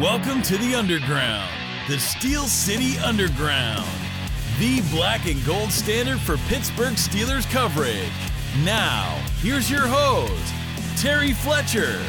Welcome to the Underground, the Steel City Underground, the black and gold standard for Pittsburgh Steelers coverage. Now, here's your host, Terry Fletcher.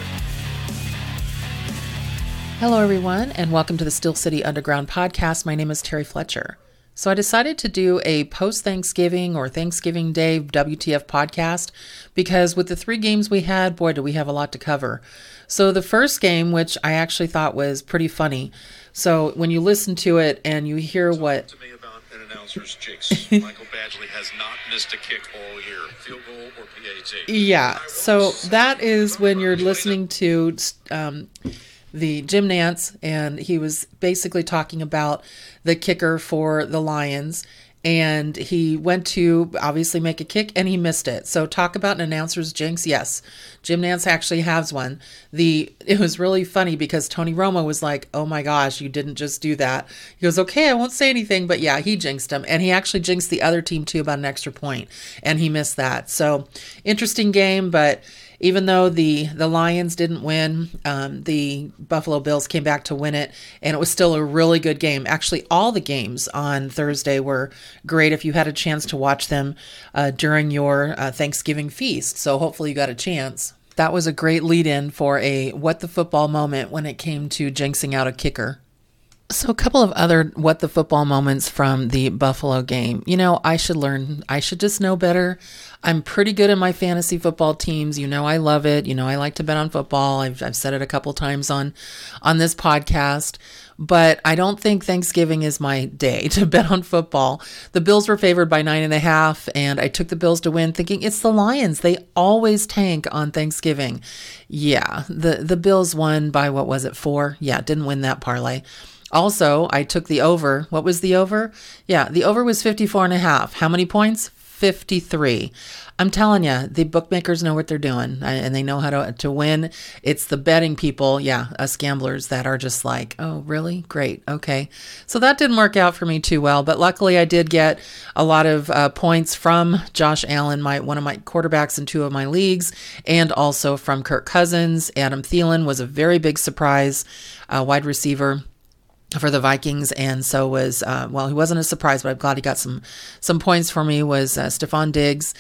Hello, everyone, and welcome to the Steel City Underground podcast. My name is Terry Fletcher. So, I decided to do a post Thanksgiving or Thanksgiving Day WTF podcast because with the three games we had, boy, do we have a lot to cover. So, the first game, which I actually thought was pretty funny. So, when you listen to it and you hear what. To me about an announcer's jinx. Michael Badgley has not missed a kick all year, field goal or PAT. Yeah, so that is when you're listening to um, the Jim Nantz, and he was basically talking about the kicker for the Lions. And he went to obviously make a kick and he missed it. So talk about an announcer's jinx. Yes, Jim Nantz actually has one. The it was really funny because Tony Romo was like, "Oh my gosh, you didn't just do that." He goes, "Okay, I won't say anything." But yeah, he jinxed him, and he actually jinxed the other team too about an extra point, and he missed that. So interesting game, but even though the the Lions didn't win, um, the Buffalo Bills came back to win it, and it was still a really good game. Actually, all the games on Thursday were great. If you had a chance to watch them uh, during your uh, Thanksgiving feast, so hopefully you got a chance. That was a great lead in for a what the football moment when it came to jinxing out a kicker. So, a couple of other what the football moments from the Buffalo game. You know, I should learn, I should just know better. I'm pretty good in my fantasy football teams. You know, I love it. You know, I like to bet on football. I've, I've said it a couple times on, on this podcast, but I don't think Thanksgiving is my day to bet on football. The Bills were favored by nine and a half, and I took the Bills to win, thinking it's the Lions. They always tank on Thanksgiving. Yeah, the, the Bills won by what was it, four? Yeah, didn't win that parlay. Also, I took the over. What was the over? Yeah, the over was 54 and a half. How many points? 53. I'm telling you, the bookmakers know what they're doing and they know how to, to win. It's the betting people, yeah, us gamblers that are just like, oh, really? Great. Okay. So that didn't work out for me too well, but luckily I did get a lot of uh, points from Josh Allen, my one of my quarterbacks in two of my leagues, and also from Kirk Cousins. Adam Thielen was a very big surprise, uh, wide receiver for the Vikings, and so was uh, well. He wasn't a surprise, but I'm glad he got some some points for me. Was uh, Stefon Diggs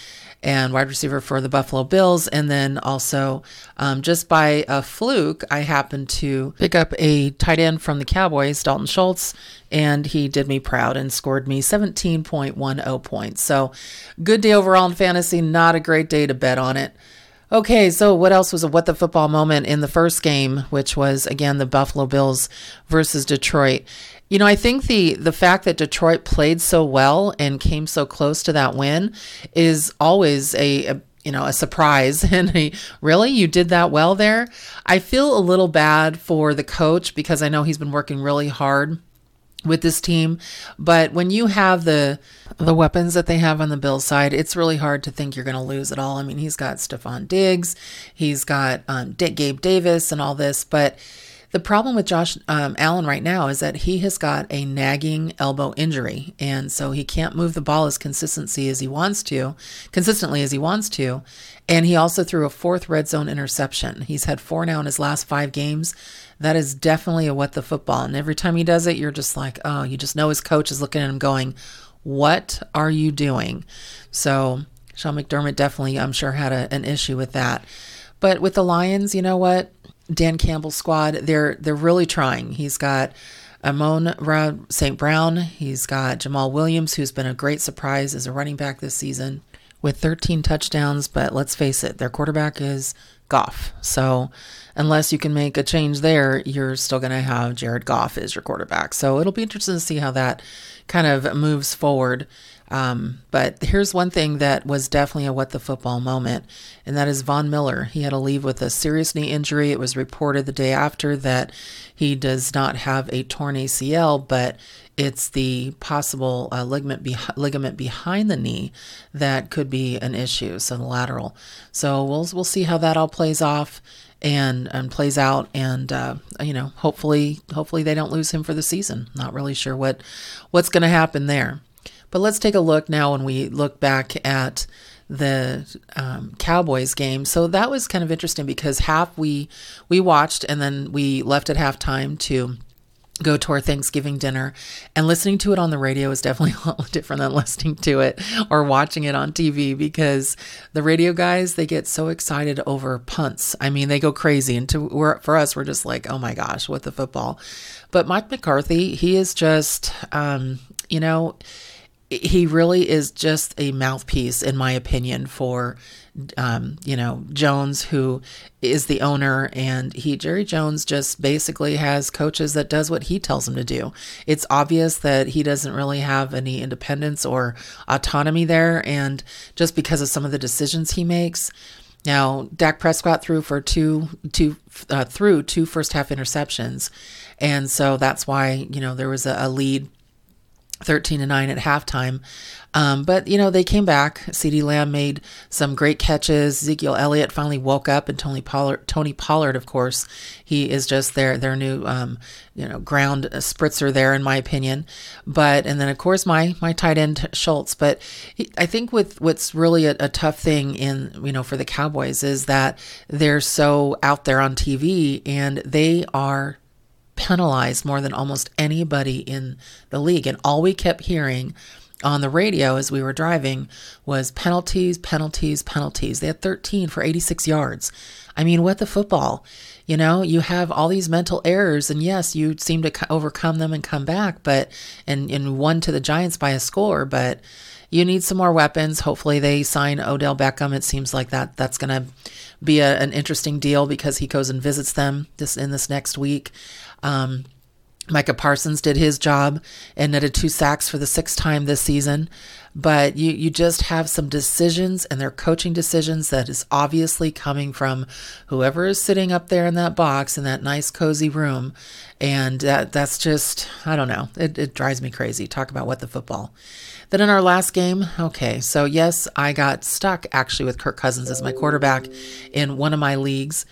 and wide receiver for the Buffalo Bills, and then also um, just by a fluke, I happened to pick up a tight end from the Cowboys, Dalton Schultz, and he did me proud and scored me 17.10 points. So good day overall in fantasy. Not a great day to bet on it. Okay, so what else was a what the football moment in the first game, which was again the Buffalo Bills versus Detroit? You know, I think the the fact that Detroit played so well and came so close to that win is always a, a you know, a surprise. And a, really, you did that well there. I feel a little bad for the coach because I know he's been working really hard with this team. But when you have the the weapons that they have on the Bill side, it's really hard to think you're going to lose at all. I mean, he's got Stefon Diggs, he's got um, Gabe Davis, and all this, but. The problem with Josh um, Allen right now is that he has got a nagging elbow injury, and so he can't move the ball as consistency as he wants to, consistently as he wants to. And he also threw a fourth red zone interception. He's had four now in his last five games that is definitely a what the football. And every time he does it, you're just like, oh, you just know his coach is looking at him going, what are you doing? So Sean McDermott definitely, I'm sure, had a, an issue with that. But with the Lions, you know what? Dan Campbell's squad, they're they're really trying. He's got Amon St. Brown. He's got Jamaal Williams, who's been a great surprise as a running back this season with 13 touchdowns. But let's face it, their quarterback is Goff. So unless you can make a change there, you're still going to have Jared Goff as your quarterback. So it'll be interesting to see how that kind of moves forward. Um, but here's one thing that was definitely a what the football moment, and that is Von Miller. He had to leave with a serious knee injury. It was reported the day after that he does not have a torn ACL, but it's the possible uh, ligament, be- ligament behind the knee that could be an issue, so the lateral. So we'll we'll see how that all plays off and and plays out, and uh, you know, hopefully hopefully they don't lose him for the season. Not really sure what what's going to happen there, but let's take a look now when we look back at the um, Cowboys game. So that was kind of interesting because half we we watched and then we left at halftime to go to our Thanksgiving dinner and listening to it on the radio is definitely a lot different than listening to it or watching it on TV because the radio guys they get so excited over punts. I mean, they go crazy and to for us we're just like, "Oh my gosh, what the football." But Mike McCarthy, he is just um, you know, he really is just a mouthpiece, in my opinion, for um, you know Jones, who is the owner, and he Jerry Jones just basically has coaches that does what he tells them to do. It's obvious that he doesn't really have any independence or autonomy there, and just because of some of the decisions he makes. Now, Dak Prescott threw for two, two, uh, threw two first half interceptions, and so that's why you know there was a, a lead 13 to 9 at halftime. Um, but, you know, they came back. CeeDee Lamb made some great catches. Ezekiel Elliott finally woke up, and Tony Pollard, Tony Pollard of course, he is just their, their new, um, you know, ground spritzer there, in my opinion. But, and then, of course, my, my tight end Schultz. But he, I think with what's really a, a tough thing in, you know, for the Cowboys is that they're so out there on TV and they are penalized more than almost anybody in the league. And all we kept hearing on the radio as we were driving was penalties, penalties, penalties. They had 13 for 86 yards. I mean, what the football? You know, you have all these mental errors, and yes, you seem to overcome them and come back, but and and won to the Giants by a score, but you need some more weapons. Hopefully, they sign Odell Beckham. It seems like that that's going to be a, an interesting deal because he goes and visits them this in this next week. Um, Micah Parsons did his job and netted two sacks for the sixth time this season. But you, you just have some decisions and they're coaching decisions that is obviously coming from whoever is sitting up there in that box in that nice cozy room. And that, that's just, I don't know, it, it drives me crazy. Talk about what the football. Then in our last game, okay, so yes, I got stuck actually with Kirk Cousins as my quarterback in one of my leagues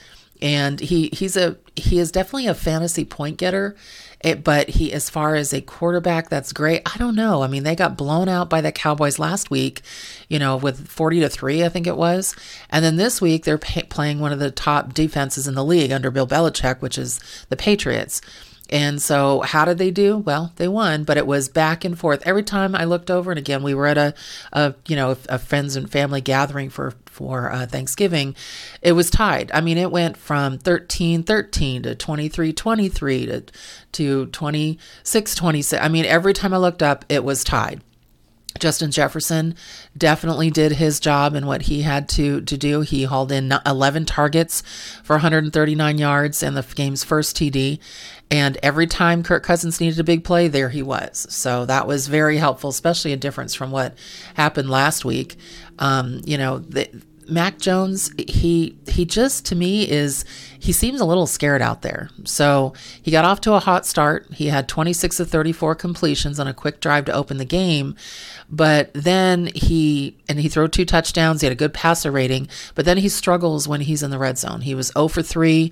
and he he's a he is definitely a fantasy point getter. It, but he, as far as a quarterback, that's great. I don't know. I mean, they got blown out by the Cowboys last week, you know, with 40 to 3, I think it was. And then this week, they're pay, playing one of the top defenses in the league under Bill Belichick, which is the Patriots. And so, how did they do? Well, they won, but it was back and forth. Every time I looked over, and again, we were at a, a you know, a friends and family gathering for for uh, Thanksgiving, it was tied. I mean, it went from 13 13 to 23 23 to, to 26 26. I mean, every time I looked up, it was tied. Justin Jefferson definitely did his job and what he had to, to do. He hauled in 11 targets for 139 yards and the game's first TD. And every time Kirk Cousins needed a big play, there he was. So that was very helpful, especially a difference from what happened last week. Um, you know, the, Mac Jones, he he just to me is he seems a little scared out there. So he got off to a hot start. He had 26 of 34 completions on a quick drive to open the game, but then he and he threw two touchdowns. He had a good passer rating, but then he struggles when he's in the red zone. He was 0 for 3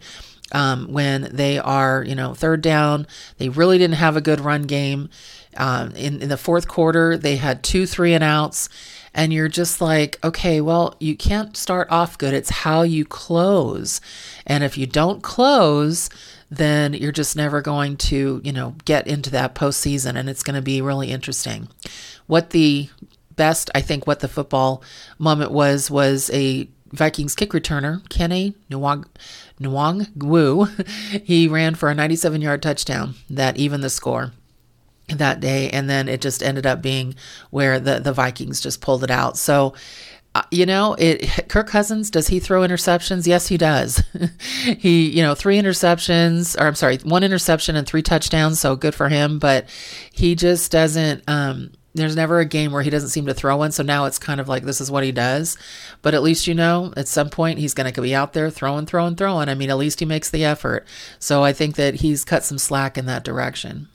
um, when they are you know third down. They really didn't have a good run game. Um, in in the fourth quarter, they had two three and outs and you're just like, okay, well, you can't start off good. It's how you close. And if you don't close, then you're just never going to, you know, get into that postseason and it's going to be really interesting. What the best, I think, what the football moment was, was a Vikings kick returner, Kene Nwang, Nwangwu. he ran for a 97 yard touchdown that even the score that day and then it just ended up being where the the Vikings just pulled it out. So uh, you know, it Kirk Cousins does he throw interceptions? Yes, he does. he, you know, three interceptions or I'm sorry, one interception and three touchdowns, so good for him, but he just doesn't um there's never a game where he doesn't seem to throw one. So now it's kind of like this is what he does. But at least you know at some point he's going to be out there throwing, throwing, throwing. I mean, at least he makes the effort. So I think that he's cut some slack in that direction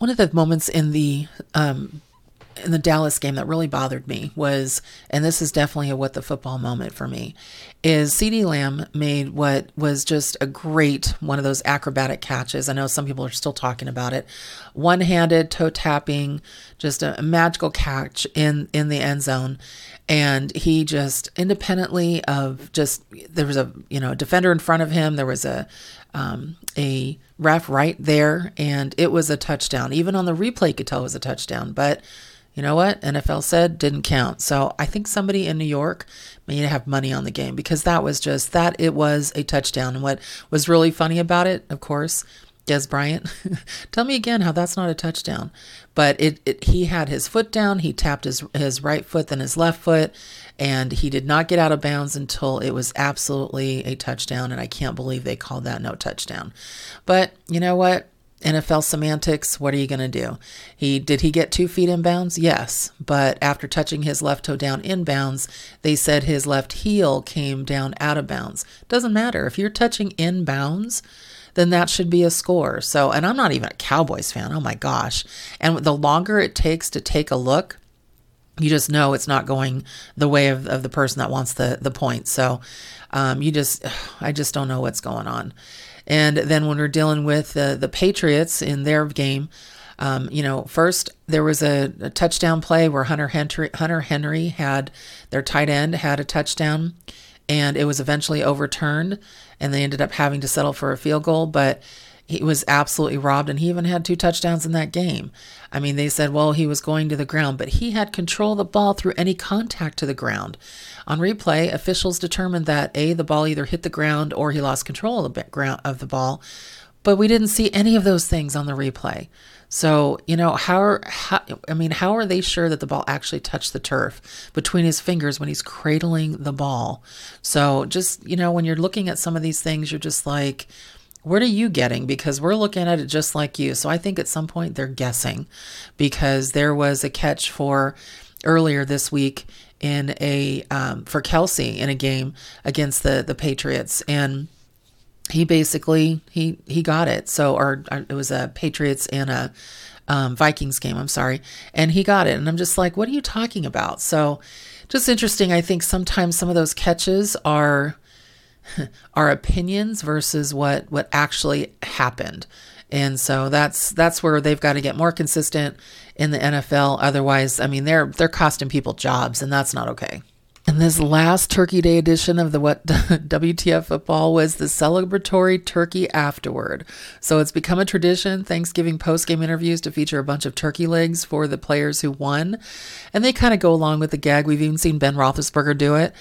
one of the moments in the um, in the Dallas game that really bothered me was, and this is definitely a what the football moment for me, is CeeDee Lamb made what was just a great one of those acrobatic catches. I know some people are still talking about it. One handed, toe tapping, just a, a magical catch in, in the end zone. And he just independently of just, there was a, you know, defender in front of him. There was a, um, a ref right there, and it was a touchdown. Even on the replay, you could tell it was a touchdown. But you know what? NFL said didn't count. So I think somebody in New York may have money on the game because that was just that it was a touchdown. And what was really funny about it, of course, Dez Bryant, tell me again how that's not a touchdown. But it, it he had his foot down, he tapped his his right foot, then his left foot, and he did not get out of bounds until it was absolutely a touchdown. And I can't believe they called that no touchdown. But you know what? NFL semantics, what are you going to do? He did he get 2 feet in bounds? Yes, but after touching his left toe down in bounds, they said his left heel came down out of bounds. Doesn't matter if you're touching in bounds, then that should be a score. So, and I'm not even a Cowboys fan. Oh my gosh. And the longer it takes to take a look, you just know it's not going the way of, of the person that wants the the point. So, um, you just, I just don't know what's going on. And then when we're dealing with the, the Patriots in their game, um, you know, first there was a, a, touchdown play where Hunter Henry, Hunter Henry had their tight end had a touchdown, and it was eventually overturned, and they ended up having to settle for a field goal. But he was absolutely robbed, and he even had two touchdowns in that game. I mean, they said, well, he was going to the ground, but he had control of the ball through any contact to the ground. On replay, officials determined that A, the ball either hit the ground or he lost control of the ground of the ball, but we didn't see any of those things on the replay. So, you know, how, are, how I mean, how are they sure that the ball actually touched the turf between his fingers when he's cradling the ball? So, just, you know, when you're looking at some of these things, you're just like, what are you getting? Because we're looking at it just like you. So I think at some point they're guessing because there was a catch for earlier this week in a um, for Kelsey in a game against the the Patriots, and he basically he he got it. So or, or it was a Patriots and a um, Vikings game. I'm sorry, and he got it, and I'm just like, what are you talking about? So just interesting. I think sometimes some of those catches are our opinions versus what what actually happened. And so that's that's where they've got to get more consistent in the NFL. Otherwise, I mean, they're they're costing people jobs, and that's not okay. And this last Turkey Day edition of the what WTF football was the celebratory turkey afterward. So it's become a tradition Thanksgiving post game interviews to feature a bunch of turkey legs for the players who won, and they kind of go along with the gag. We've even seen Ben Roethlisberger do it.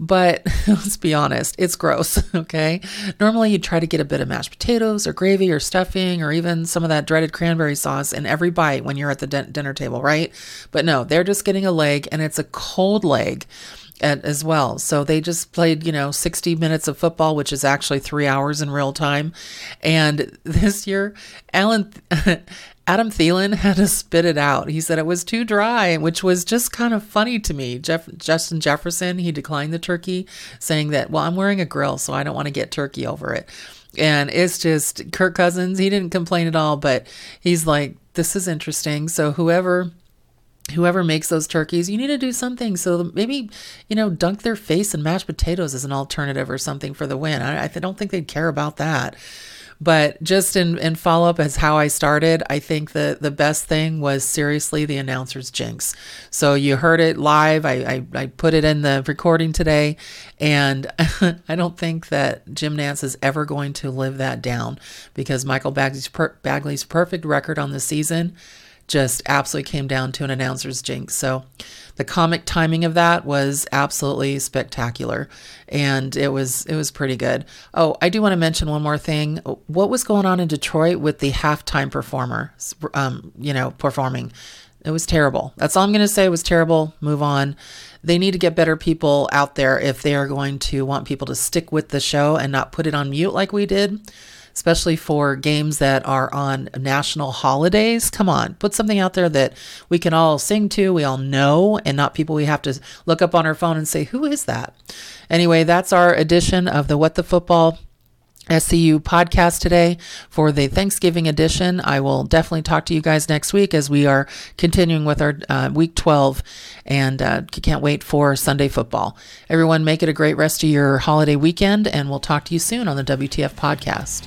But let's be honest, it's gross, okay? Normally you'd try to get a bit of mashed potatoes or gravy or stuffing or even some of that dreaded cranberry sauce in every bite when you're at the dinner table, right? But no, they're just getting a leg and it's a cold leg as well. So they just played, you know, 60 minutes of football, which is actually three hours in real time. And this year, Alan, Adam Thielen had to spit it out. He said it was too dry, which was just kind of funny to me. Jeff, Justin Jefferson, he declined the turkey, saying that, well, I'm wearing a grill, so I don't want to get turkey over it. And it's just Kirk Cousins, he didn't complain at all, but he's like, this is interesting. So whoever whoever makes those turkeys, you need to do something. So maybe, you know, dunk their face in mashed potatoes as an alternative or something for the win. I, I don't think they'd care about that. But just in, in follow up as how I started, I think the, the best thing was seriously the announcer's jinx. So you heard it live. I, I, I put it in the recording today. And I don't think that Jim Nantz is ever going to live that down because Michael Badgley's, per, Badgley's perfect record on the season just absolutely came down to an announcer's jinx. So the comic timing of that was absolutely spectacular and it was it was pretty good. Oh, I do want to mention one more thing. What was going on in Detroit with the halftime performer um, you know, performing? It was terrible. That's all I'm going to say. It was terrible. Move on. They need to get better people out there if they are going to want people to stick with the show and not put it on mute like we did especially for games that are on national holidays. Come on, put something out there that we can all sing to, we all know, and not people we have to look up on our phone and say, Who is that? Anyway, that's our edition of the What the Football SCU podcast today for the Thanksgiving edition. I will definitely talk to you guys next week as we are continuing with our uh, week 12 and uh, can't wait for Sunday football. Everyone, make it a great rest of your holiday weekend, and we'll talk to you soon on the WTF podcast.